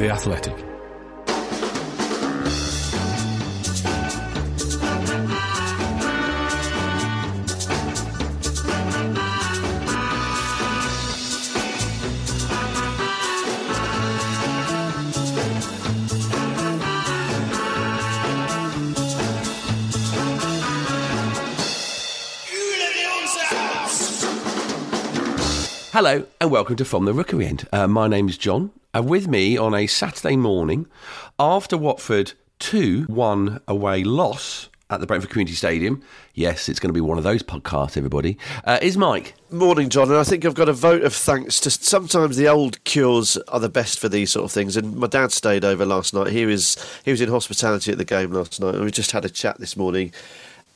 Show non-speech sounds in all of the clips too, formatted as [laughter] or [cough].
The Athletic. Hello and welcome to From the Rookery End. Uh, my name is John. Uh, with me on a Saturday morning after Watford 2 1 away loss at the Brentford Community Stadium. Yes, it's going to be one of those podcasts, everybody. Uh, is Mike. Morning, John. And I think I've got a vote of thanks to sometimes the old cures are the best for these sort of things. And my dad stayed over last night. He was he was in hospitality at the game last night, and we just had a chat this morning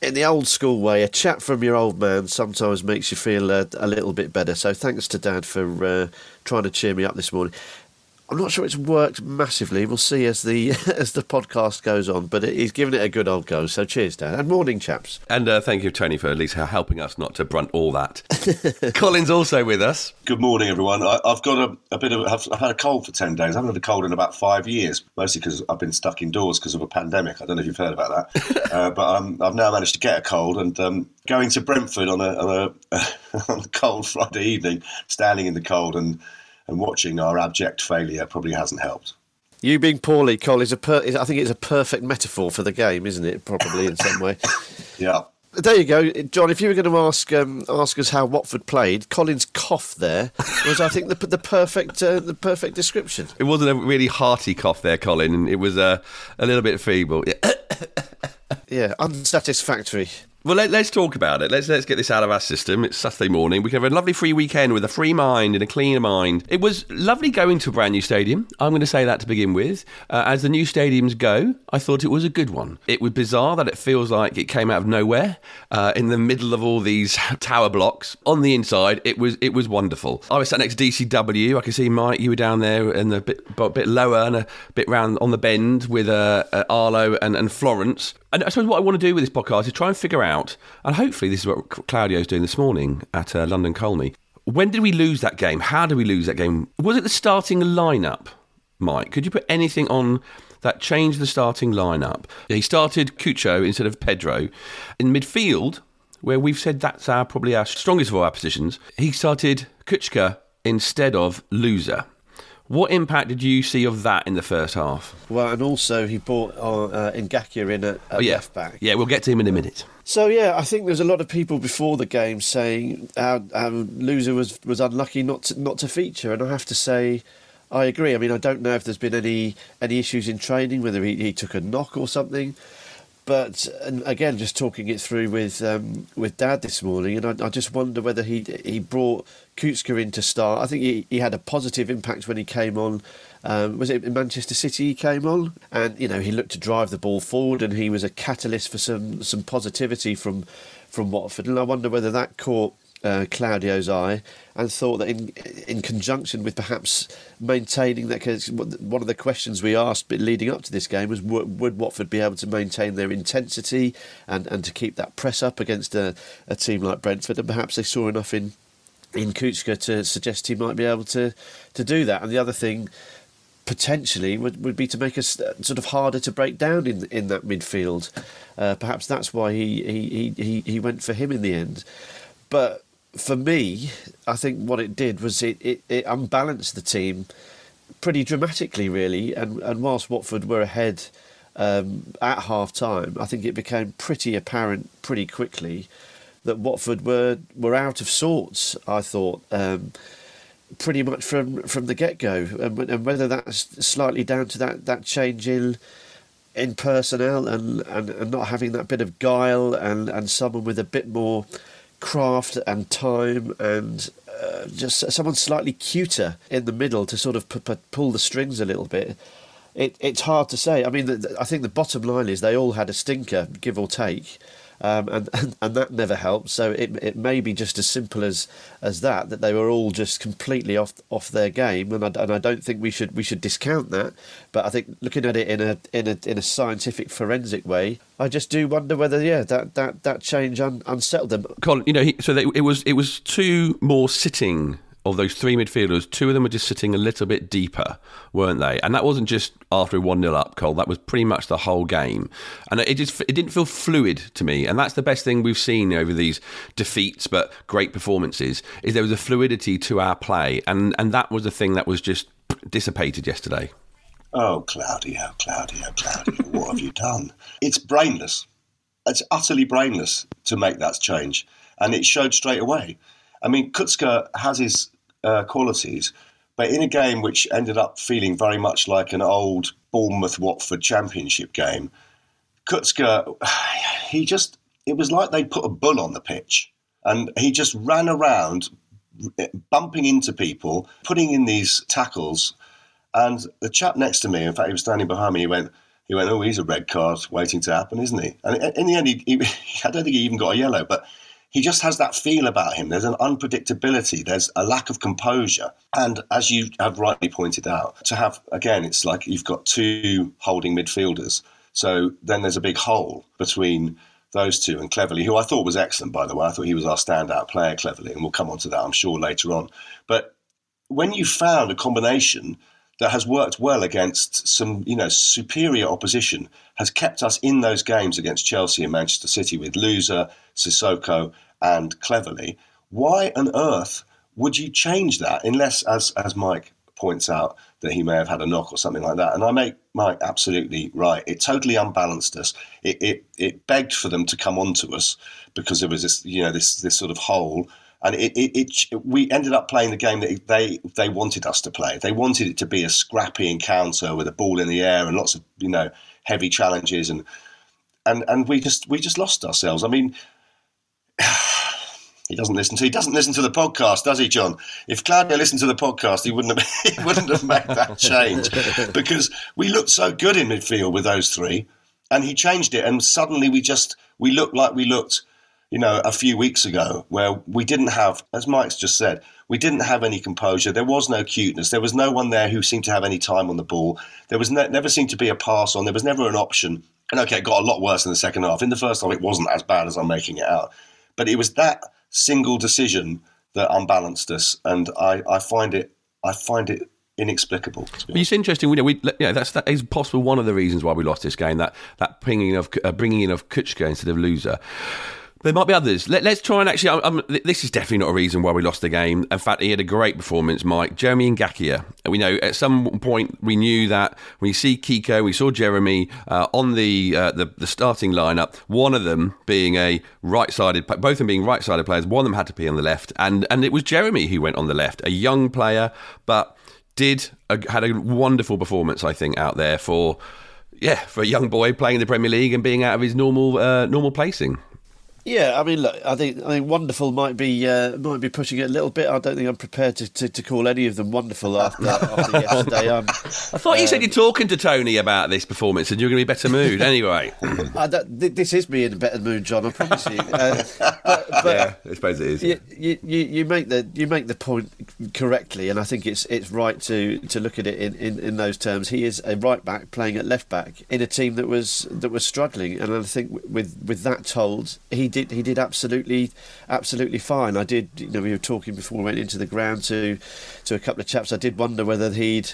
in the old school way, a chat from your old man sometimes makes you feel uh, a little bit better. So thanks to Dad for uh, trying to cheer me up this morning. I'm not sure it's worked massively. We'll see as the [laughs] as the podcast goes on, but he's given it a good old go. So cheers, Dan, and morning, chaps. And uh, thank you, Tony, for at least helping us not to brunt all that. [laughs] Colin's also with us. Good morning, everyone. I, have got a, a, bit of I've, I've, had a cold for ten days. I haven't had a cold in about five years, mostly because I've been stuck indoors because of a pandemic. I don't know if you've heard about that, [laughs] uh, but um, I've now managed to get a cold and. Um, going to Brentford on a, on a, on a cold Friday evening, standing in the cold and and watching our abject failure probably hasn't helped. You being poorly, Cole, is a per- is, I think it's a perfect metaphor for the game, isn't it? Probably in some way. [laughs] yeah. There you go, John. If you were going to ask um, ask us how Watford played, Colin's cough there was, I think, the, the perfect uh, the perfect description. It wasn't a really hearty cough there, Colin. It was uh, a little bit feeble. Yeah, [coughs] yeah unsatisfactory. Well, let, us talk about it. Let's let's get this out of our system. It's Saturday morning. We can have a lovely free weekend with a free mind and a clean mind. It was lovely going to a brand new stadium. I'm going to say that to begin with. Uh, as the new stadiums go, I thought it was a good one. It was bizarre that it feels like it came out of nowhere uh, in the middle of all these [laughs] tower blocks. On the inside, it was it was wonderful. I was sat next to DCW. I could see Mike. You were down there in the bit, bit lower and a bit round on the bend with uh, uh Arlo and, and Florence. And I suppose what I want to do with this podcast is try and figure out, and hopefully this is what Claudio's doing this morning at uh, London Colney. When did we lose that game? How did we lose that game? Was it the starting lineup, Mike? Could you put anything on that changed the starting lineup? He started Cucho instead of Pedro. In midfield, where we've said that's our probably our strongest of our positions, he started Kucka instead of Louza. What impact did you see of that in the first half? Well, and also he brought uh, uh, Ngakia in at, at oh, yeah. left back. Yeah, we'll get to him in a minute. So yeah, I think there's a lot of people before the game saying our, our Louza was was unlucky not to, not to feature, and I have to say. I agree. I mean, I don't know if there's been any any issues in training, whether he, he took a knock or something. But again, just talking it through with um, with Dad this morning, and I, I, just wonder whether he he brought Kucka in to start. I think he, he had a positive impact when he came on. Um, was it in Manchester City he came on, and you know he looked to drive the ball forward, and he was a catalyst for some some positivity from from Watford. And I wonder whether that caught uh, Claudio's eye and thought that in in conjunction with perhaps maintaining that, because one of the questions we asked leading up to this game was would Watford be able to maintain their intensity and, and to keep that press up against a, a team like Brentford, and perhaps they saw enough in in Kucka to suggest he might be able to to do that. And the other thing potentially would, would be to make us sort of harder to break down in in that midfield. Uh, perhaps that's why he, he, he, he went for him in the end. But for me, I think what it did was it, it, it unbalanced the team pretty dramatically, really. And, and whilst Watford were ahead um, at half time, I think it became pretty apparent pretty quickly that Watford were, were out of sorts, I thought. Um, pretty much from from the get go, and, and, whether that's slightly down to that, that change in in personnel and, and, and not having that bit of guile and, and someone with a bit more craft and time and uh, just someone slightly cuter in the middle to sort of p- p- pull the strings a little bit. It, it's hard to say. I mean, the, the, I think the bottom line is they all had a stinker, give or take um, and, and, and that never helped. So it it may be just as simple as as that that they were all just completely off off their game, and I, and I don't think we should we should discount that. But I think looking at it in a in a in a scientific forensic way, I just do wonder whether yeah that that that change un, unsettled them. Colin, you know, he, so they, it was it was two more sitting of those three midfielders, two of them were just sitting a little bit deeper, weren't they? And that wasn't just after a 1 0 up, Cole. That was pretty much the whole game. And it just it didn't feel fluid to me. And that's the best thing we've seen over these defeats, but great performances, is there was a fluidity to our play. And, and that was the thing that was just dissipated yesterday. Oh, Claudio, Claudio, Claudio, what have you done? It's brainless. It's utterly brainless to make that change. And it showed straight away. I mean, Kucka has his uh, qualities. But in a game which ended up feeling very much like an old Bournemouth Watford championship game, Kucka, [sighs] he just, it was like they put a bull on the pitch. And he just ran around, bumping into people, putting in these tackles. And the chap next to me, in fact, he was standing behind me, he went, he went, oh, he's a red card waiting to happen, isn't he? And in the end, he, he, [laughs] I don't think he even got a yellow, but he just has that feel about him. There's an unpredictability, there's a lack of composure. And as you have rightly pointed out, to have, again, it's like you've got two holding midfielders. So then there's a big hole between those two and Cleverley, who I thought was excellent, by the way. I thought he was our standout player, Cleverley, and we'll come on to that, I'm sure, later on. But when you found a combination that has worked well against some, you know, superior opposition, has kept us in those games against Chelsea and Manchester City with Louza, Sissoko, and Cleverley, Why on earth would you change that unless, as as Mike points out, that he may have had a knock or something like that? And I make Mike absolutely right. It totally unbalanced us. It it, it begged for them to come onto us because there was this you know this this sort of hole. And it, it, it, we ended up playing the game that they they wanted us to play. They wanted it to be a scrappy encounter with a ball in the air and lots of you know heavy challenges and and and we just we just lost ourselves. I mean, he doesn't listen to he doesn't listen to the podcast, does he, John? If Claudio listened to the podcast, he wouldn't have [laughs] he wouldn't have made that change [laughs] because we looked so good in midfield with those three, and he changed it, and suddenly we just we looked like we looked, you know, a few weeks ago, where we didn't have, as Mike's just said, we didn't have any composure. There was no cuteness. There was no one there who seemed to have any time on the ball. There was ne- never seemed to be a pass on. There was never an option. And okay, it got a lot worse in the second half. In the first half, it wasn't as bad as I'm making it out. But it was that single decision that unbalanced us, and I, I find it I find it inexplicable. It's interesting. We know, we, know, that's that is possible one of the reasons why we lost this game. That that bringing of uh, bringing in of Kucka instead of Louza. There might be others. Let, us try and actually. I'm, I'm, this is definitely not a reason why we lost the game. In fact, he had a great performance, Mike. Jeremy Ngakia. We know at some point we knew that when you see Kiko, we saw Jeremy uh, on the, uh, the, the starting lineup. One of them being a right-sided, both of them being right-sided players. One of them had to be on the left, and and it was Jeremy who went on the left, a young player, but did a, had a wonderful performance. I think out there for yeah for a young boy playing in the Premier League and being out of his normal uh, normal placing. Yeah, I mean, look, I think I think wonderful might be uh, might be pushing it a little bit. I don't think I'm prepared to, to, to call any of them wonderful after, after [laughs] yesterday. Um, I thought you said you're talking to Tony about this performance and you're going to be a better mood. [laughs] Anyway, I don't- th- this is me in a better mood, John. I promise you. Uh, but, but yeah, I suppose it is. you, you, you you make the you make the point correctly, and I think it's it's right to, to look at it in, in, in those terms. He is a right back playing at left back in a team that was that was struggling, and I think with with that told, he did he did absolutely absolutely fine. I did you know we were talking before we went into the ground to to a couple of chaps. I did wonder whether he'd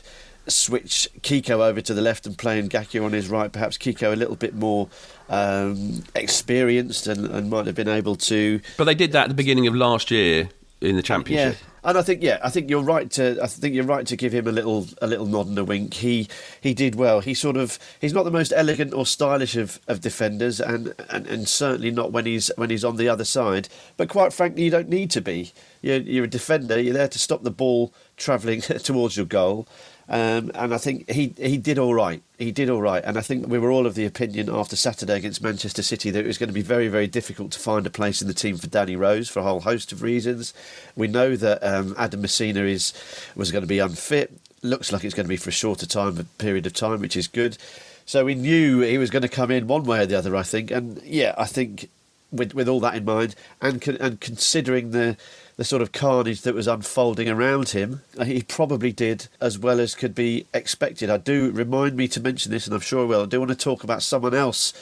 switch Kiko over to the left and playing Ngakia on his right. Perhaps Kiko a little bit more um, experienced and, and might have been able to But they did that at the beginning of last year in the championship. yeah, and I think yeah, I think you're right to I think you're right to give him a little a little nod and a wink. He he did well. He sort of he's not the most elegant or stylish of, of defenders, and, and, and certainly not when he's when he's on the other side. But quite frankly, you don't need to be. You're, you're a defender. You're there to stop the ball travelling [laughs] towards your goal. Um, and I think he he did all right. He did all right. And I think we were all of the opinion after Saturday against Manchester City that it was going to be very, very difficult to find a place in the team for Danny Rose for a whole host of reasons. We know that um, Adam Masina is was going to be unfit. Looks like it's going to be for a shorter time, a period of time, which is good. So we knew he was going to come in one way or the other. I think, and yeah, I think with with all that in mind, and and considering the the sort of carnage that was unfolding around him, he probably did as well as could be expected. I do remind me to mention this, and I'm sure I will. I do want to talk about someone else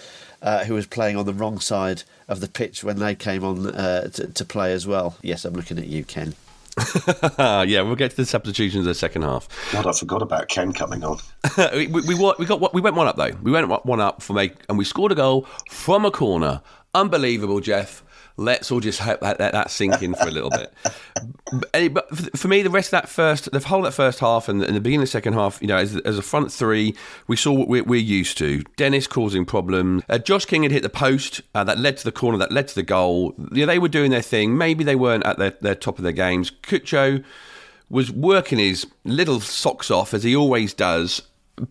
uh, who was playing on the wrong side of the pitch when they came on uh, to, to play as well. Yes, I'm looking at you, Ken. [laughs] yeah, we'll get to the substitutions in the second half. God, I forgot about Ken coming on. [laughs] we, we, we, we got we went one up though. We went one up from a and we scored a goal from a corner. Unbelievable, Jeff. Let's all just hope that, let that sink in for a little bit. But- for- me, the rest of that first, the whole of that first half and, and the beginning of the second half, you know, as, as a front three, we saw what we're, we're used to. Dennis causing problems. Uh, Josh King had hit the post uh, that led to the corner, that led to the goal. They were doing their thing. Maybe they weren't at their, their top of their games. Cucho was working his little socks off as he always does,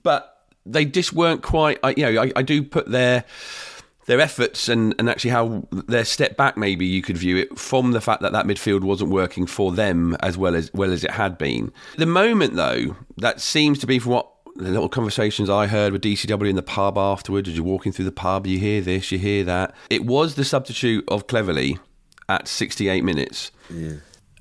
but they just weren't quite. You know, I, I do put their their efforts and, and actually how their step back maybe you could view it from the fact that that midfield wasn't working for them as well as well as it had been. The moment though that seems to be from what the little conversations I heard with DCW in the pub afterwards as you're walking through the pub, you hear this, you hear that. It was the substitute of Cleverley at 68 minutes.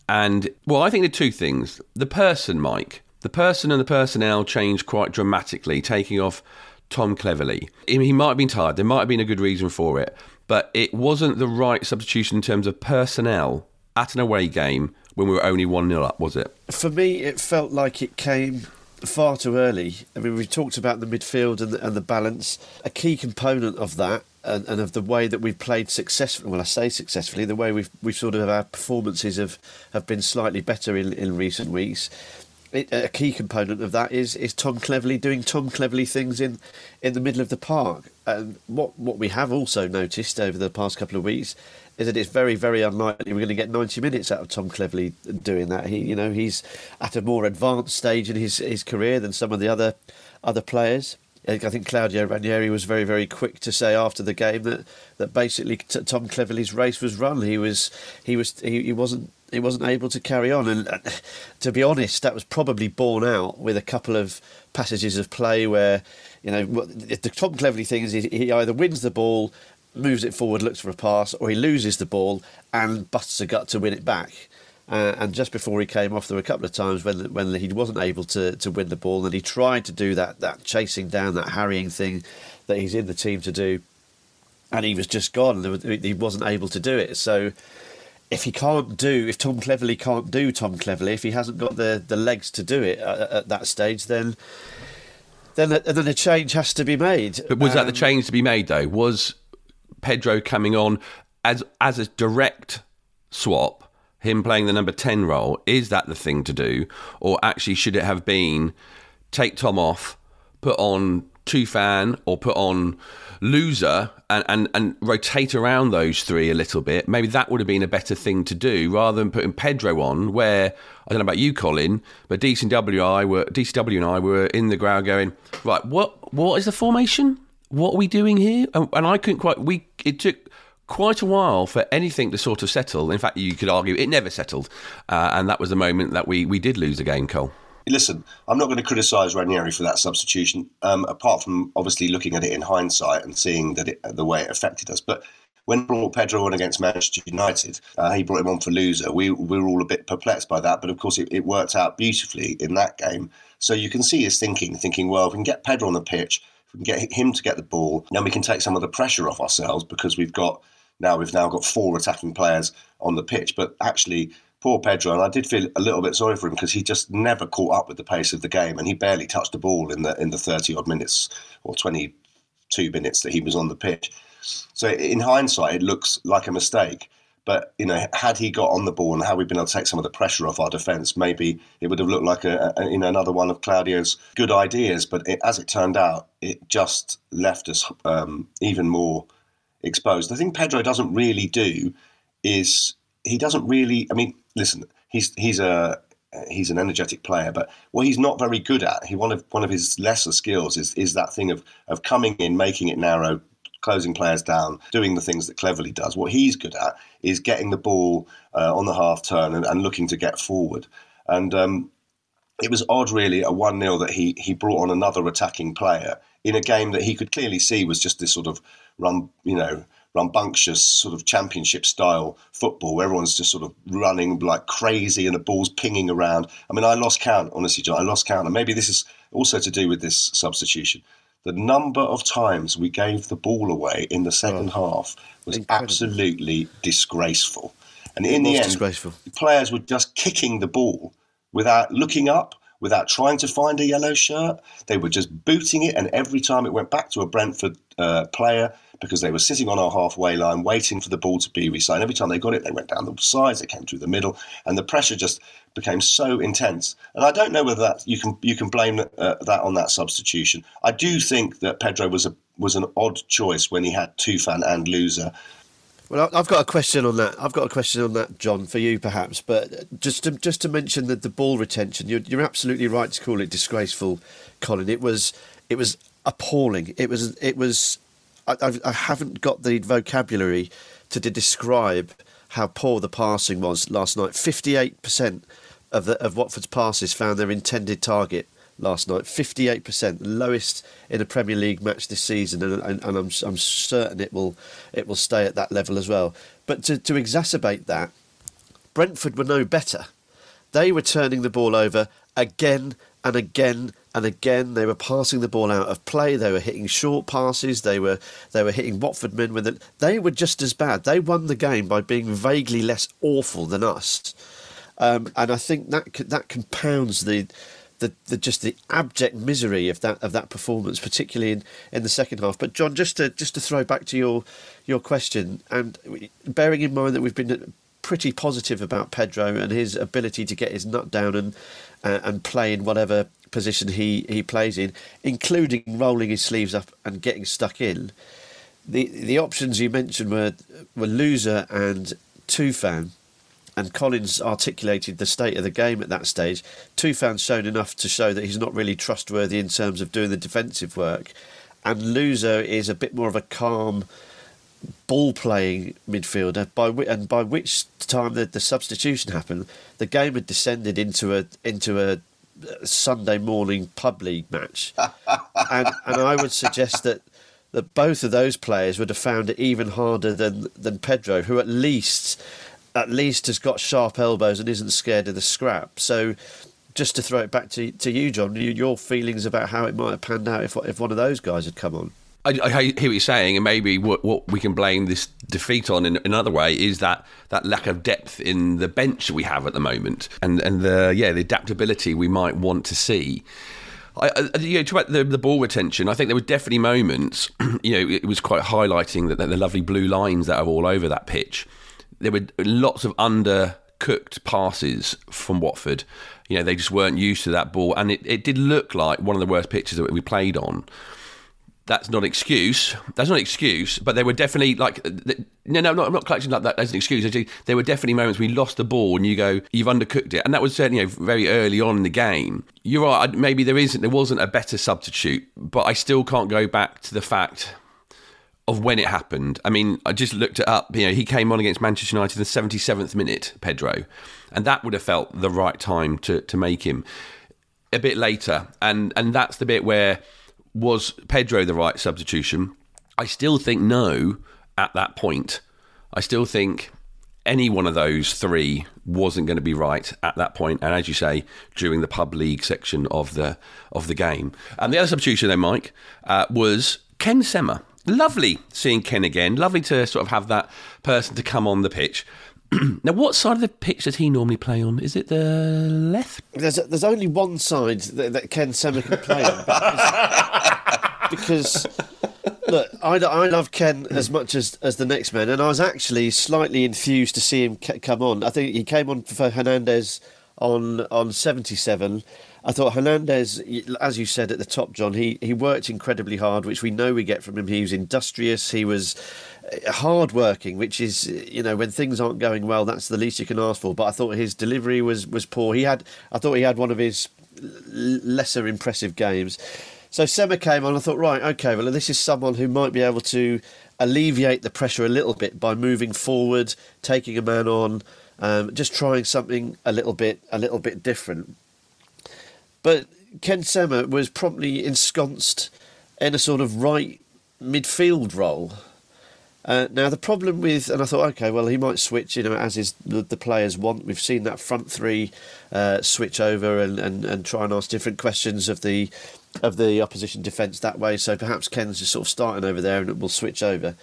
And well, I think the two things: the person, Mike, the person and the personnel changed quite dramatically, taking off Tom Cleverley. He might have been tired. There might have been a good reason for it, but it wasn't the right substitution in terms of personnel at an away game when we were only one 0 up, was it? For me, it felt like it came far too early. I mean, we talked about the midfield and the, and the balance. A key component of that, and, and of the way that we've played successfully. Well, I say successfully, the way we've we've sort of our performances have, have been slightly better in, in recent weeks. It, a key component of that is is Tom Cleverley doing Tom Cleverley things in in the middle of the park. And what what we have also noticed over the past couple of weeks is that it's very very unlikely we're going to get 90 minutes out of Tom Cleverley doing that. He you know he's at a more advanced stage in his his career than some of the other other players. I think Claudio Ranieri was very, very quick to say after the game that, that basically t- Tom Cleverley's race was run. He was he was he, he wasn't he wasn't able to carry on, and uh, to be honest, that was probably borne out with a couple of passages of play where you know the Tom Cleverley thing is he he either wins the ball, moves it forward, looks for a pass, or he loses the ball and busts a gut to win it back. Uh, and just before he came off, there were a couple of times when when he wasn't able to, to win the ball, and he tried to do that that chasing down, that harrying thing that he's in the team to do, and he was just gone. He wasn't able to do it. So if he can't do, if Tom Cleverley can't do Tom Cleverley, if he hasn't got the, the legs to do it at, at that stage, then then a, then a change has to be made. But was that the Um, change to be made though? Was Pedro coming on as as a direct swap, him playing the number ten role? Is that the thing to do, or actually should it have been take Tom off, put on Tufan or put on Louza and, and, and rotate around those three a little bit? Maybe that would have been a better thing to do rather than putting Pedro on. Where I don't know about you, Colin, but DCW, I were DCW and I were in the ground going right. What what is the formation? What are we doing here? And, and I couldn't quite. We it took quite a while for anything to sort of settle. In fact, you could argue it never settled, uh, and that was the moment that we we did lose the game, Cole. Listen, I'm not going to criticise Ranieri for that substitution, um, apart from obviously looking at it in hindsight and seeing that it, the way it affected us. But when brought Pedro on against Manchester United, uh, he brought him on for Louza. We, we were all a bit perplexed by that, but of course it, it worked out beautifully in that game. So you can see his thinking, thinking, well, if we can get Pedro on the pitch, if we can get him to get the ball, then we can take some of the pressure off ourselves because we've got now we've now got four attacking players on the pitch. But actually, poor Pedro, and I did feel a little bit sorry for him because he just never caught up with the pace of the game, and he barely touched the ball in the in the thirty odd minutes or twenty two minutes that he was on the pitch. So in hindsight, it looks like a mistake. But you know, had he got on the ball and had we been able to take some of the pressure off our defence, maybe it would have looked like a, a you know another one of Claudio's good ideas. But it, as it turned out, it just left us um, even more exposed. The thing Pedro doesn't really do is he doesn't really. I mean, listen, he's he's a he's an energetic player, but what he's not very good at, he one of one of his lesser skills is is that thing of of coming in, making it narrow, closing players down, doing the things that Cleverley does. What he's good at is getting the ball uh, on the half turn and, and, looking to get forward. And um, it was odd, really, at 1 0 that he, he brought on another attacking player in a game that he could clearly see was just this sort of run, you know, rambunctious sort of championship style football where everyone's just sort of running like crazy and the ball's pinging around. I mean, I lost count, honestly, John. I lost count. And maybe this is also to do with this substitution the number of times we gave the ball away in the second oh, half was incredible. absolutely disgraceful. And in the end, players were just kicking the ball without looking up, without trying to find a yellow shirt. They were just booting it, and every time it went back to a Brentford uh, player, because they were sitting on our halfway line waiting for the ball to be resigned. Every time they got it, they went down the sides, they came through the middle, and the pressure just became so intense. And I don't know whether that you can you can blame uh, that on that substitution. I do think that Pedro was a was an odd choice when he had Tufan and Louza. Well, I've got a question on that. I've got a question on that, John, for you perhaps. But just to just to mention that the ball retention, you're, you're absolutely right to call it disgraceful, Colin. It was it was appalling. It was it was I, I haven't got the vocabulary to describe how poor the passing was last night. Fifty-eight percent of the, of Watford's passes found their intended target last night. Fifty-eight percent, lowest in a Premier League match this season, and, and, and, I'm I'm certain it will it will stay at that level as well. But to to exacerbate that, Brentford were no better. They were turning the ball over again and again and again they were passing the ball out of play. They were hitting short passes. They were they were hitting Watford men with it. They were just as bad. They won the game by being vaguely less awful than us, um, and I think that that compounds the. The, the just the abject misery of that of that performance, particularly in, in the second half. But John, just to just to throw back to your your question, and bearing in mind that we've been pretty positive about Pedro and his ability to get his nut down and uh, and play in whatever position he, he plays in, including rolling his sleeves up and getting stuck in. The the options you mentioned were were Louza and Tufan, and Colin's articulated the state of the game at that stage. Tufan's shown enough to show that he's not really trustworthy in terms of doing the defensive work, and Louza is a bit more of a calm ball playing midfielder by and by which time the, the substitution happened the game had descended into a into a uh, Sunday morning pub league match, [laughs] and and I would suggest that that both of those players would have found it even harder than than Pedro, who at least at least has got sharp elbows and isn't scared of the scrap. So. Just to throw it back to, to you, John, your feelings about how it might have panned out if if one of those guys had come on. I, I, hear what you're saying, and maybe what, what we can blame this defeat on in, another way is that that lack of depth in the bench we have at the moment, and and the yeah the adaptability we might want to see. I, I, you know, about the, the ball retention, I think there were definitely moments. [clears throat] You know, it was quite highlighting that, that the lovely blue lines that are all over that pitch. There were lots of undercooked passes from Watford. You know, they just weren't used to that ball, and it, it did look like one of the worst pitches that we played on that's not an excuse. That's not an excuse, but there were definitely like no, no, I'm not collecting like that as an excuse. Actually, there were definitely moments we lost the ball and you go, you've undercooked it, and that was certainly you know, very early on in the game. You're right. Maybe there isn't, there wasn't a better substitute, but I still can't go back to the fact of when it happened. I mean, I just looked it up. You know, he came on against Manchester United in the 77th minute, Pedro, and that would have felt the right time to to make him a bit later. And and that's the bit where was Pedro the right substitution? I still think no at that point. I still think any one of those three wasn't going to be right at that point, and as you say, during the pub league section of the of the game. And the other substitution, then, Mike, uh, was Ken Sema. Lovely seeing Ken again. Lovely to sort of have that person to come on the pitch. [clears throat] now, what side of the pitch does he normally play on? Is it the left? There's there's only one side that, that Ken Sema can play on because, [laughs] because look, I, I love Ken as much as, as the next man, and I was actually slightly enthused to see him come on. I think he came on for Hernandez on on 77. I thought Hernandez, as you said at the top, John, he, he worked incredibly hard, which we know we get from him. He was industrious, he was hardworking, which is, you know, when things aren't going well, that's the least you can ask for. But I thought his delivery was, was poor. He had, I thought he had one of his lesser impressive games. So Sema came on. I thought, right, okay, well, this is someone who might be able to alleviate the pressure a little bit by moving forward, taking a man on, um, just trying something a little bit, a little bit different. But Ken Sema was promptly ensconced in a sort of right midfield role. Uh, now the problem with, and I thought, okay, well he might switch, you know, as is the, the players want. We've seen that front three uh, switch over and, and, and try and ask different questions of the of the opposition defence that way. So perhaps Ken's just sort of starting over there and it will switch over.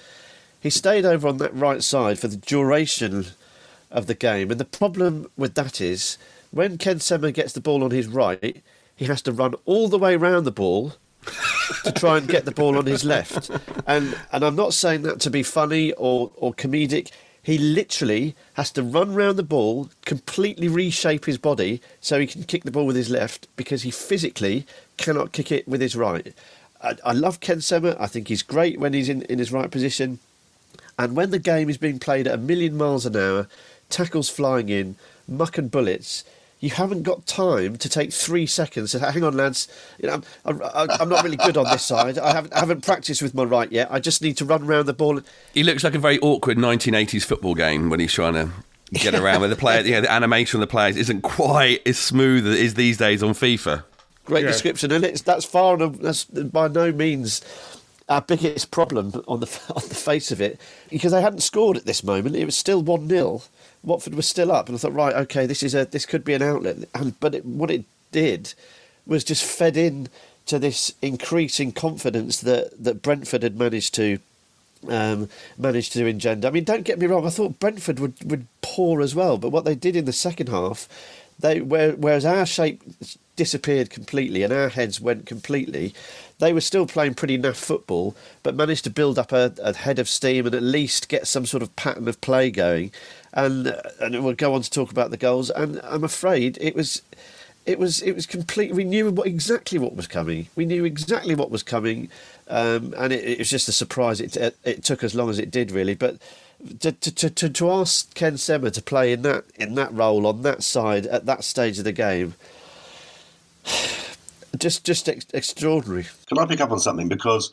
He stayed over on that right side for the duration of the game, and the problem with that is when Ken Sema gets the ball on his right, he has to run all the way around the ball to try and get the ball on his left. And and I'm not saying that to be funny or, or comedic. He literally has to run round the ball, completely reshape his body so he can kick the ball with his left because he physically cannot kick it with his right. I, I love Ken Sema. I think he's great when he's in, in his right position. And when the game is being played at a million miles an hour, tackles flying in, muck and bullets, you haven't got time to take three seconds to hang on, lads. You know, I'm, I'm, not really good on this side. I haven't, I haven't practiced with my right yet. I just need to run around the ball. He looks like a very awkward 1980s football game when he's trying to get [laughs] around with the player. You know, the animation of the players isn't quite as smooth as it is these days on FIFA. Great yeah. description, and it's that's far and that's by no means our biggest problem on the [laughs] on the face of it because they hadn't scored at this moment. It was still one 0 Watford was still up, and I thought, right, okay, this is a this could be an outlet. And but it, what it did was just fed in to this increasing confidence that that Brentford had managed to um, managed to engender. I mean, don't get me wrong. I thought Brentford would would pour as well, but what they did in the second half, they whereas our shape disappeared completely and our heads went completely, they were still playing pretty naff football, but managed to build up a, a head of steam and at least get some sort of pattern of play going and and we'll go on to talk about the goals. And I'm afraid it was. It was it was complete. We knew what, exactly what was coming. We knew exactly what was coming, um, and it, it, was just a surprise. It, it, it took as long as it did, really. But to, to, to, to ask Ken Sema to play in that in that role on that side at that stage of the game, [sighs] just just ex- extraordinary. Can I pick up on something because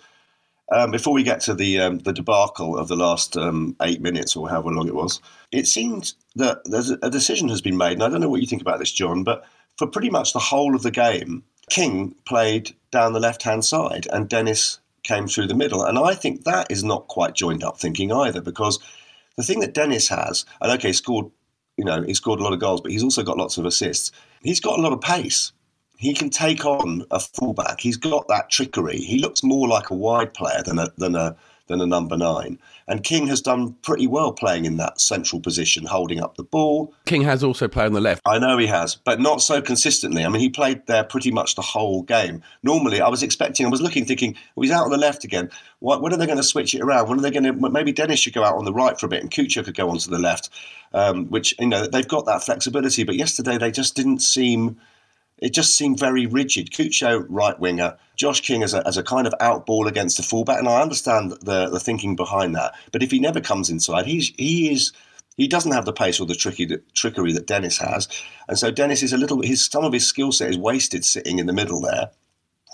um, before we get to the um, the debacle of the last um, eight minutes or however long it was, it seemed that there's a, a decision has been made, and I don't know what you think about this, John, but for pretty much the whole of the game, King played down the left hand side, and Dennis came through the middle, and I think that is not quite joined up thinking either, because the thing that Dennis has, and okay, scored, you know, he scored a lot of goals, but he's also got lots of assists. He's got a lot of pace he can take on a fullback. He's got that trickery. He looks more like a wide player than a than a than a number nine. And King has done pretty well playing in that central position, holding up the ball. King has also played on the left. I know he has, but not so consistently. I mean, he played there pretty much the whole game. Normally, I was expecting, I was looking, thinking, well, he's out on the left again. What, when are they going to switch it around? When are they going to? Maybe Dennis should go out on the right for a bit, and Kucka could go onto the left. Um, which you know they've got that flexibility, but yesterday they just didn't seem it just seemed very rigid. Cucho, right winger, Josh King as a, as a kind of outball against the fullback, and I understand the the thinking behind that. But if he never comes inside, he's he is he doesn't have the pace or the tricky trickery that Dennis has, and so Dennis is a little his some of his skill set is wasted sitting in the middle there.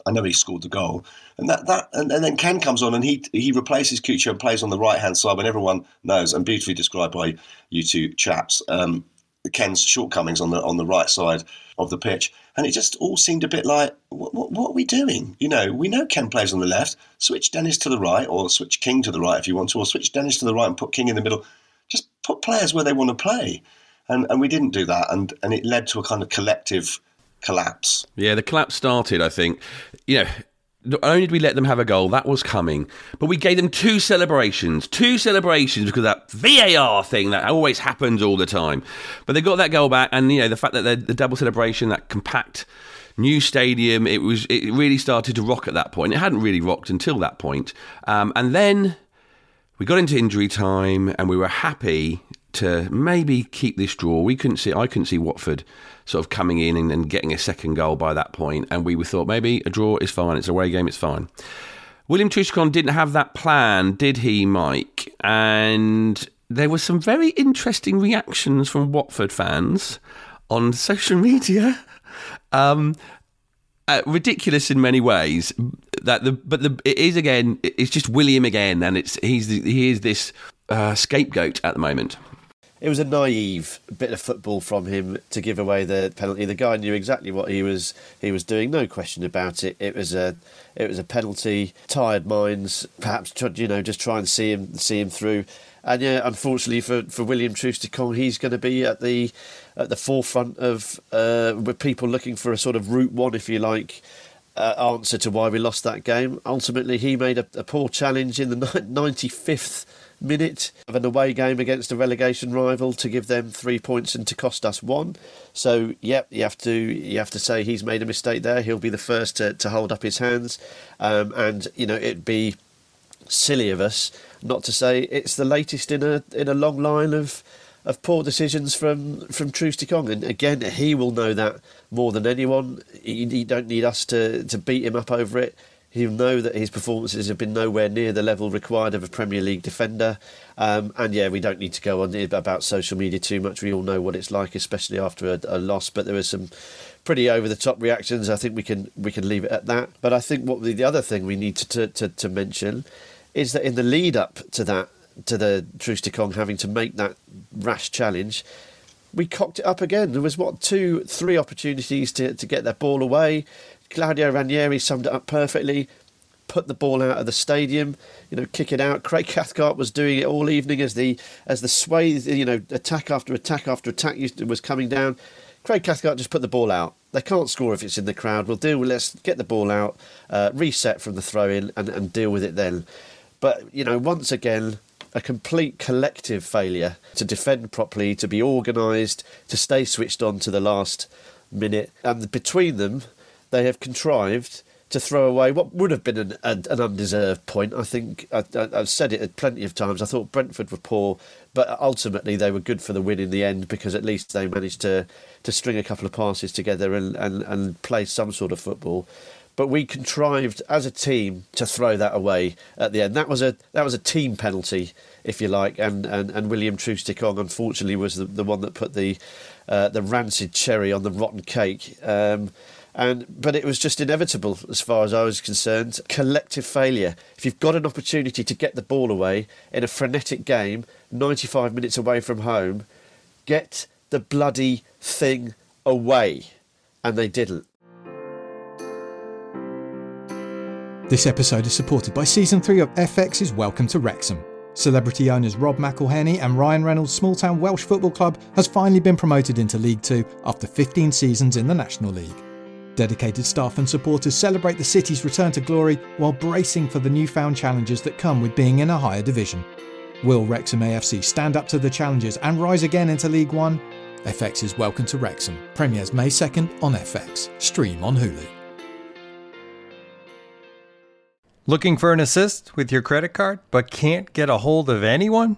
I know he scored the goal, and that that and, and then Ken comes on and he he replaces Cucho and plays on the right hand side when everyone knows and beautifully described by you two chaps. Um, Ken's shortcomings on the on the right side of the pitch, and it just all seemed a bit like, what, what, what, are we doing? You know, we know Ken plays on the left. Switch Dennis to the right, or switch King to the right if you want to, or switch Dennis to the right and put King in the middle. Just put players where they want to play, and and we didn't do that, and and it led to a kind of collective collapse. Yeah, the collapse started. I think, you know not only did we let them have a goal, that was coming, but we gave them two celebrations, two celebrations because that VAR thing that always happens all the time. But they got that goal back, and you know the fact that the double celebration, that compact new stadium, it was it really started to rock at that point. It hadn't really rocked until that point, um, and then we got into injury time, and we were happy to maybe keep this draw. We couldn't see, I couldn't see Watford sort of coming in and, and getting a second goal by that point. point, and we thought maybe a draw is fine. It's a away game, it's fine. William Troost-Ekong didn't have that plan, did he, Mike? And there were some very interesting reactions from Watford fans on social media. [laughs] Um, uh, ridiculous in many ways. That the but the it is again. It's just William again, and it's he's he is this uh, scapegoat at the moment it was a naive bit of football from him to give away the penalty. The guy knew exactly what he was he was doing, no question about it. It was a it was a penalty. Tired minds, perhaps you know, just try and see him see him through. And yeah, unfortunately for, for William Troost-Ekong, he's going to be at the at the forefront of uh, with people looking for a sort of route one, if you like, uh, answer to why we lost that game. Ultimately, he made a, a poor challenge in the 95th minute of an away game against a relegation rival to give them three points and to cost us one. So, yep, you have to you have to say he's made a mistake there. He'll be the first to, to hold up his hands, um, and you know it'd be silly of us not to say it's the latest in a in a long line of of poor decisions from from Troost-Ekong. And again, he will know that more than anyone. He, he don't need us to to beat him up over it. He'll know that his performances have been nowhere near the level required of a Premier League defender. Um, and yeah, we don't need to go on about social media too much. We all know what it's like, especially after a, a loss. But there were some pretty over the top reactions. I think we can we can leave it at that. But I think what the, the other thing we need to, to, to mention is that in the lead up to that to the Troost-Ekong having to make that rash challenge, we cocked it up again. There was what two, three opportunities to, to get that ball away. Claudio Ranieri summed it up perfectly. Put the ball out of the stadium, you know, kick it out. Craig Cathcart was doing it all evening as the as the swathe, you know, attack after attack after attack was coming down. Craig Cathcart just put the ball out. They can't score if it's in the crowd. We'll deal with let's get the ball out, uh, reset from the throw in, and, and deal with it then. But you know, once again, a complete collective failure to defend properly, to be organised, to stay switched on to the last minute, and between them, they have contrived to throw away what would have been an, an, an undeserved point. I think I, have said it plenty of times. I thought Brentford were poor, but ultimately they were good for the win in the end because at least they managed to, to string a couple of passes together and, and, and play some sort of football. But we contrived as a team to throw that away at the end. That was a that was a team penalty, if you like, and, and, and William Troost-Ekong unfortunately was the, the one that put the uh, the rancid cherry on the rotten cake. Um, and but it was just inevitable as far as I was concerned. Collective failure. If you've got an opportunity to get the ball away in a frenetic game, 95 minutes away from home, get the bloody thing away, and they didn't. This episode is supported by season three of FX's Welcome to Wrexham. Celebrity owners Rob McElhenney and Ryan Reynolds' small town Welsh football club has finally been promoted into League Two after 15 seasons in the National League. Dedicated staff and supporters celebrate the city's return to glory while bracing for the newfound challenges that come with being in a higher division. Will Wrexham AFC stand up to the challenges and rise again into League One? FX is Welcome to Wrexham. Premieres May 2nd on FX. Stream on Hulu. Looking for an assist with your credit card but can't get a hold of anyone?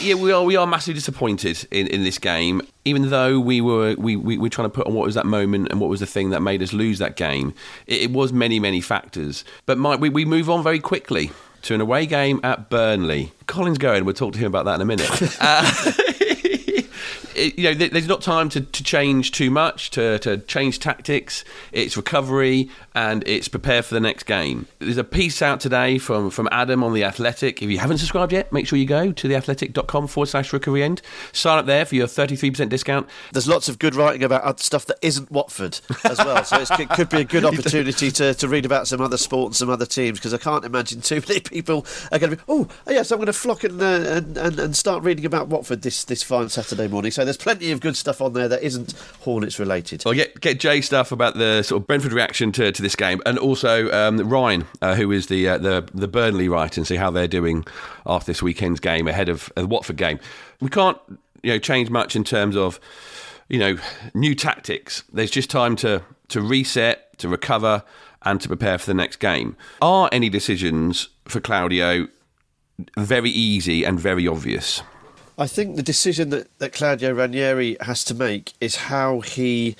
Yeah, we are we are massively disappointed in, in this game. Even though we were we, we were trying to put on what was that moment and what was the thing that made us lose that game. It, it was many many factors. But Mike, we, we move on very quickly to an away game at Burnley. Colin's going. We'll talk to him about that in a minute. [laughs] uh, [laughs] it, you know, there's not time to, to change too much, to, to change tactics. It's recovery and it's prepare for the next game. There's a piece out today from, from Adam on The Athletic. If you haven't subscribed yet, make sure you go to theathletic.com forward slash rookery end. Sign up there for your 33% discount. There's lots of good writing about stuff that isn't Watford as well. so it could be a good [laughs] [laughs] opportunity to, to read about some other sport and some other teams because I can't imagine too many people are going to be, oh, yes, I'm going to flock and, uh, and, and, and start reading about Watford this, this fine Saturday morning. So there's plenty of good stuff on there that isn't Hornets related. Well, get get Jay stuff about the sort of Brentford reaction to, to this game, and also um, Ryan, uh, who is the uh, the the Burnley writer, and see how they're doing after this weekend's game ahead of the Watford game. We can't you know change much in terms of you know new tactics. There's just time to to reset, to recover, and to prepare for the next game. Are any decisions for Claudio very easy and very obvious? I think the decision that, that Claudio Ranieri has to make is how he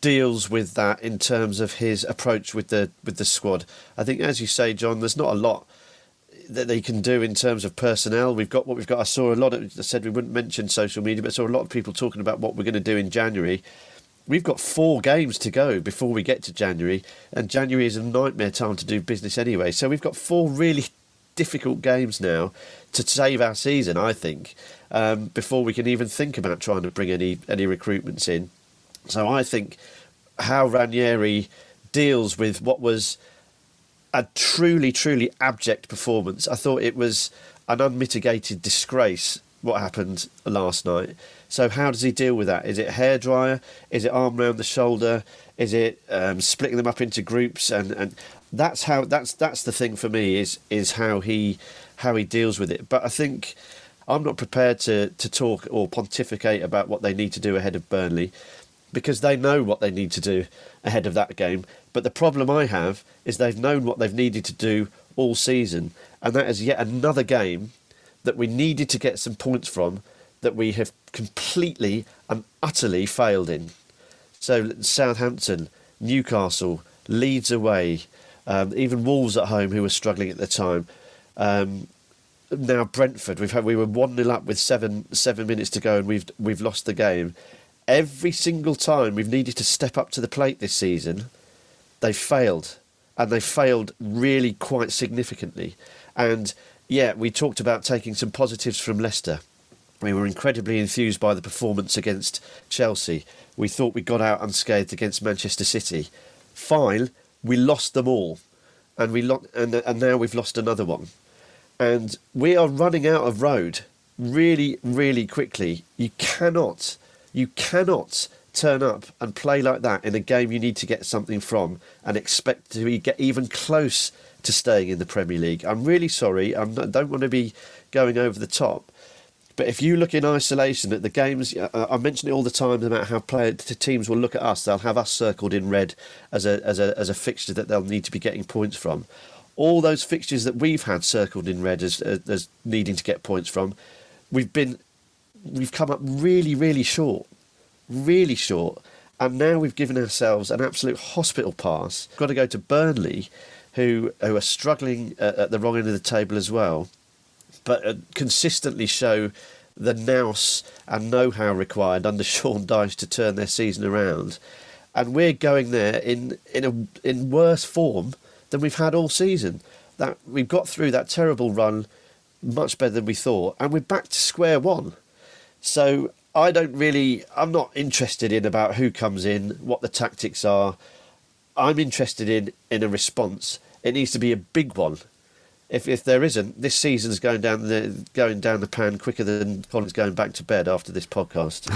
deals with that in terms of his approach with the with the squad. I think, as you say, John, there's not a lot that they can do in terms of personnel. We've got what we've got. I saw a lot of. I said we wouldn't mention social media, but I saw a lot of people talking about what we're going to do in January. We've got four games to go before we get to January, and January is a nightmare time to do business anyway. So we've got four really difficult games now to save our season. I think um, before we can even think about trying to bring any any recruitments in. So I think how Ranieri deals with what was a truly, truly abject performance. I thought it was an unmitigated disgrace what happened last night. So how does he deal with that? Is it hairdryer? Is it arm round the shoulder? Is it um, splitting them up into groups? And, and that's how that's that's the thing for me is is how he how he deals with it. But I think I'm not prepared to, to talk or pontificate about what they need to do ahead of Burnley because they know what they need to do ahead of that game. But the problem I have is they've known what they've needed to do all season, and that is yet another game that we needed to get some points from that we have completely and utterly failed in. So Southampton, Newcastle, Leeds away, um, even Wolves at home who were struggling at the time. Um, now Brentford. We've had we were one 0 up with seven seven minutes to go, and we've we've lost the game. Every single time we've needed to step up to the plate this season, they've failed, and they failed really quite significantly. And yeah, we talked about taking some positives from Leicester. We were incredibly enthused by the performance against Chelsea. We thought we got out unscathed against Manchester City. Fine, we lost them all, and we lo- and and now we've lost another one and we are running out of road really, really quickly. You cannot, you cannot turn up and play like that in a game you need to get something from and expect to get even close to staying in the Premier League. I'm really sorry. I don't want to be going over the top. But if you look in isolation at the games, I mention it all the time about how player, teams will look at us. They'll have us circled in red as a, as a as a fixture that they'll need to be getting points from all those fixtures that we've had circled in red as, as needing to get points from, we've been we've come up really, really short, really short, and now we've given ourselves an absolute hospital pass. We've got to go to Burnley, who who are struggling at, at the wrong end of the table as well, but uh, consistently show the nous and know-how required under [laughs] Sean Dyche to turn their season around, and we're going there in in a in worse form than we've had all season. That we've got through that terrible run much better than we thought, and we're back to square one. So I don't really. I'm not interested in about who comes in, what the tactics are. I'm interested in in a response. It needs to be a big one. If if there isn't, this season's going down the going down the pan quicker than Colin's going back to bed after this podcast.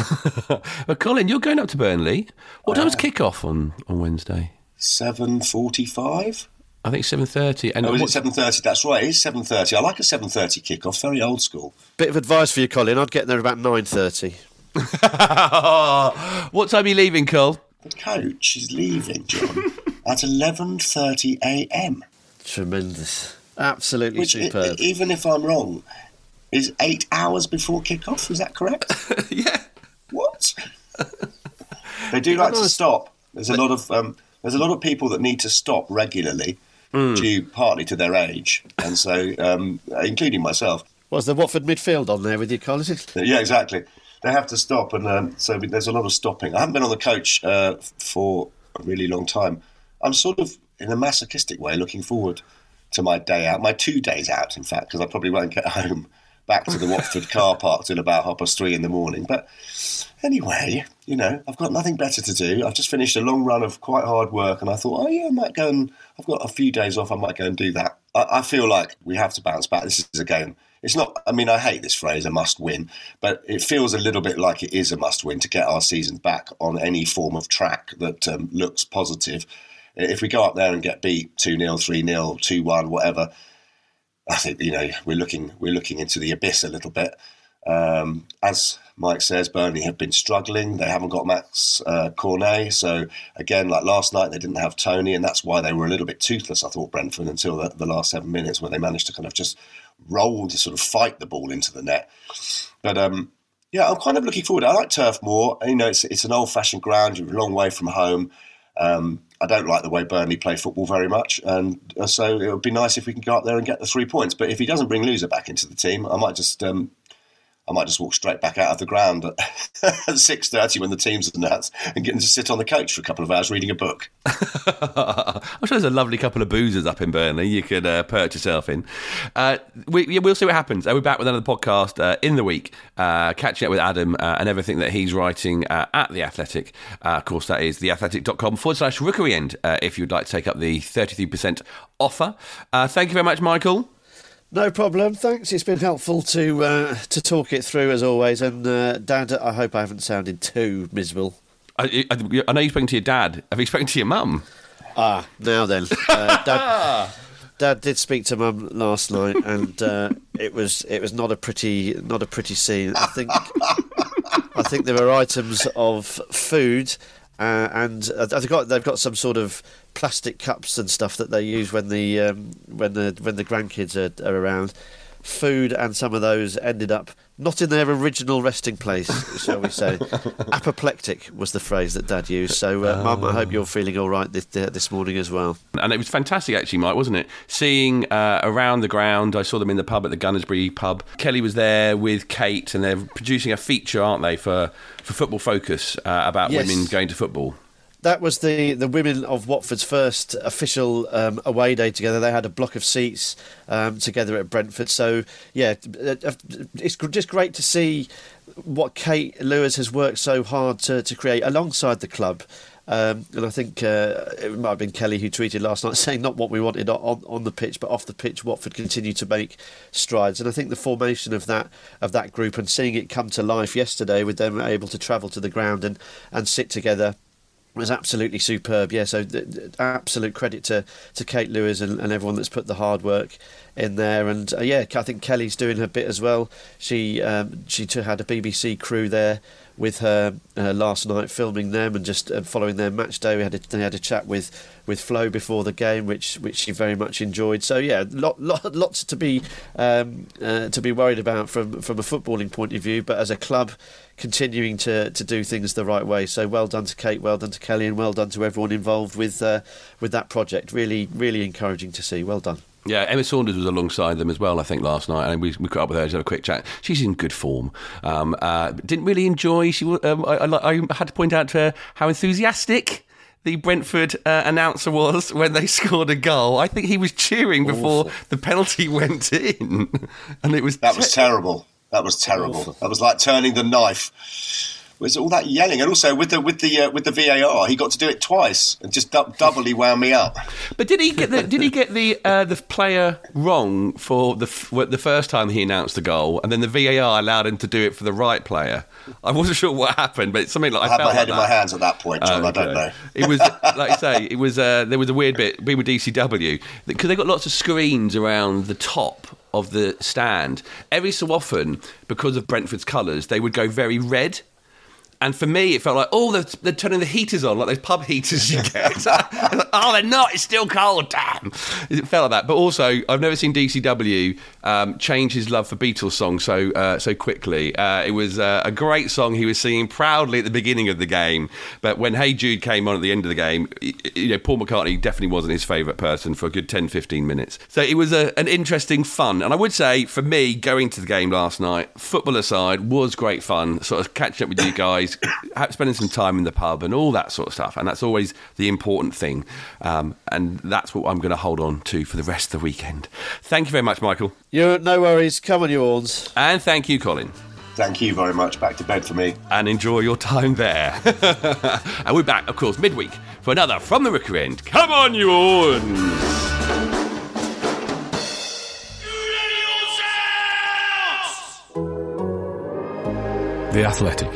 [laughs] But Colin, you're going up to Burnley. What time's uh, kick off on, on Wednesday? Seven forty-five. I think seven thirty. And Oh, is it seven thirty? That's right. It is seven thirty. I like a seven thirty kickoff. Very old school. Bit of advice for you, Colin. I'd get there about nine thirty. [laughs] what time are you leaving, Cole? The coach is leaving, John, [laughs] at eleven thirty a.m. Tremendous, absolutely Which, superb. even if I'm wrong, is eight hours before kickoff. Is that correct? [laughs] yeah. What? they do like to stop. There's a lot of um, there's a lot of people that need to stop regularly, due partly to their age, and so um, including myself. Was the Watford midfield on there with you, Colin? Yeah, exactly. They have to stop, and um, so there's a lot of stopping. I haven't been on the coach uh, for a really long time. I'm sort of, in a masochistic way, looking forward to my day out, my two days out, in fact, because I probably won't get [laughs] home back to the Watford car park till about half past three in the morning. But anyway, you know, I've got nothing better to do. I've just finished a long run of quite hard work, and I thought, oh yeah, I might go and I've got a few days off. I might go and do that. I, I feel like we have to bounce back. This is a game. It's not. I mean, I hate this phrase, a must win, but it feels a little bit like it is a must win to get our season back on any form of track that um, looks positive. If we go up there and get beat two 0 three 0 two one, whatever, I think you know we're looking we're looking into the abyss a little bit. Um, as Mike says, Burnley have been struggling. They haven't got Max uh, Cornet, so again, like last night, they didn't have Toney, and that's why they were a little bit toothless. I thought Brentford until the, the last seven minutes, where they managed to kind of just roll to sort of fight the ball into the net. But um, yeah, I'm kind of looking forward. I like Turf Moor. You know, it's it's an old fashioned ground. You're a long way from home. Um, I don't like the way Burnley play football very much, and uh, so it would be nice if we can go up there and get the three points. But if he doesn't bring Louza back into the team, I might just um, I might just walk straight back out of the ground at [laughs] six thirty when the team's are announced and get him to sit on the couch for a couple of hours reading a book. [laughs] I'm sure there's a lovely couple of boozers up in Burnley you could uh, perch yourself in. Uh, we, we'll see what happens. We're back with another podcast uh, in the week, uh, catching up with Adam uh, and everything that he's writing uh, at The Athletic. Of course, that is theathletic.com forward slash rookery end if you'd like to take up the 33% offer. Thank you very much, Michael. No problem. Thanks. It's been helpful to uh, to talk it through as always. And uh, Dad, I hope I haven't sounded too miserable. I, I, I know you've spoken to your dad. Have you spoken to your mum? Ah, now then, uh, Dad. [laughs] Dad did speak to Mum last night, and uh, it was it was not a pretty not a pretty scene. I think I think there were items of food, uh, and uh, they've got they've got some sort of plastic cups and stuff that they use when the um, when the when the grandkids are, are around. Food and some of those ended up not in their original resting place, shall we say? [laughs] Apoplectic was the phrase that Dad used. So, uh, Mum, I hope you're feeling all right this uh, this morning as well. And it was fantastic, actually, Mike, wasn't it? Seeing uh, around the ground, I saw them in the pub at the Gunnersbury pub. Kelly was there with Kate, and they're producing a feature, aren't they, for, for Football Focus uh, about Yes. women going to football. That was the, the women of Watford's first official um, away day together. They had a block of seats um, together at Brentford. So, yeah, uh, uh, it's just great to see what Kate Lewis has worked so hard to, to create alongside the club. Um, and I think uh, it might have been Kelly who tweeted last night [laughs] saying not what we wanted on, on the pitch, but off the pitch, Watford continue to make strides. And I think the formation of that of that group and seeing it come to life yesterday with them able to travel to the ground and, and sit together was absolutely superb. Yeah, so absolute credit to, to Kate Lewis and, and everyone that's put the hard work in there. And uh, yeah, I think Kelly's doing her bit as well. She um, she had a BBC crew there with her uh, last night, filming them and just uh, following their match day. We had a, they had a chat with with Flo before the game, which which she very much enjoyed. So yeah, lot, lot, lots to be um, uh, to be worried about from from a footballing point of view, but as a club continuing to, to do things the right way. So well done to Kate, well done to Kelly, and well done to everyone involved with uh, with that project. Really, really encouraging to see. Well done. Yeah, Emma Saunders was alongside them as well, I think, last night, and we, we caught up with her to have a quick chat. She's in good form. Um, uh, didn't really enjoy. She, um, I, I, I had to point out to her how enthusiastic the Brentford uh, announcer was when they [laughs] scored a goal. I think he was cheering before the penalty [laughs] went in, and it was That was terrible. That was terrible. That was like turning the knife. Was all that yelling, and also with the with the uh, with the VAR, he got to do it twice and just du- doubly wound me up. But did he get the did he get the uh, the player wrong for the f- the first time he announced the goal, and then the VAR allowed him to do it for the right player? I wasn't [laughs] sure what happened, but it's something like I, I, had my head like in my hands at that point, John. I don't know. It was [laughs] like I say, it was uh, there was a weird bit. We were DCW because they got lots of screens around the top of the stand. Every so often, because of Brentford's colours, they would go very red. And for me, it felt like, oh, they're, they're turning the heaters on, like those pub heaters you [laughs] get. [laughs] oh, they're not. It's still cold. Damn. It felt like that. But also, I've never seen DCW um, change his love for Beatles songs so uh, so quickly. Uh, it was uh, a great song he was singing proudly at the beginning of the game. But when Hey Jude came on at the end of the game, you know, Paul McCartney definitely wasn't his favourite person for a good 10, 15 minutes. So it was a, an interesting fun. And I would say, for me, going to the game last night, football aside, was great fun. Sort of catching up with you guys, [laughs] [coughs] ha- spending some time in the pub and all that sort of stuff. And that's always the important thing. Um, and that's what I'm going to hold on to for the rest of the weekend. Thank you very much, Michael. You no worries. Come on, you horns. And thank you, Colin. Thank you very much. Back to bed for me. and enjoy your time there. [laughs] and we're back, of course, midweek for another From the Rookery End. Come on, you horns! The Athletic.